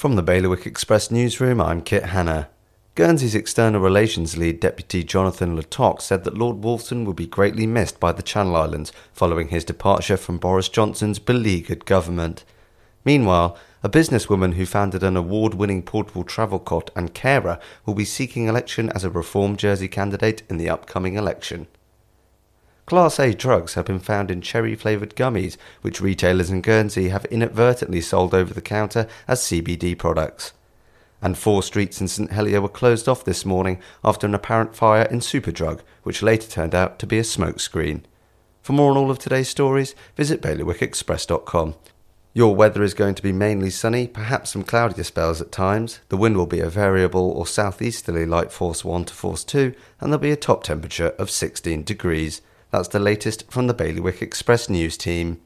From the Bailiwick Express newsroom, I'm Kit Hanna. Guernsey's External Relations Lead Deputy Jonathan Le Tocq said that Lord Wolfson would be greatly missed by the Channel Islands following his departure from Boris Johnson's beleaguered government. Meanwhile, a businesswoman who founded an award winning portable travel cot and carer will be seeking election as a Reform Jersey candidate in the upcoming election. Class A drugs have been found in cherry flavoured gummies, which retailers in Guernsey have inadvertently sold over the counter as CBD products. And four streets in St Helier were closed off this morning after an apparent fire in Superdrug, which later turned out to be a smokescreen. For more on all of today's stories, visit bailiwickexpress.com. Your weather is going to be mainly sunny, perhaps some cloudier spells at times. The wind will be a variable or southeasterly light force 1 to force 2, and there'll be a top temperature of 16 degrees. That's the latest from the Bailiwick Express news team.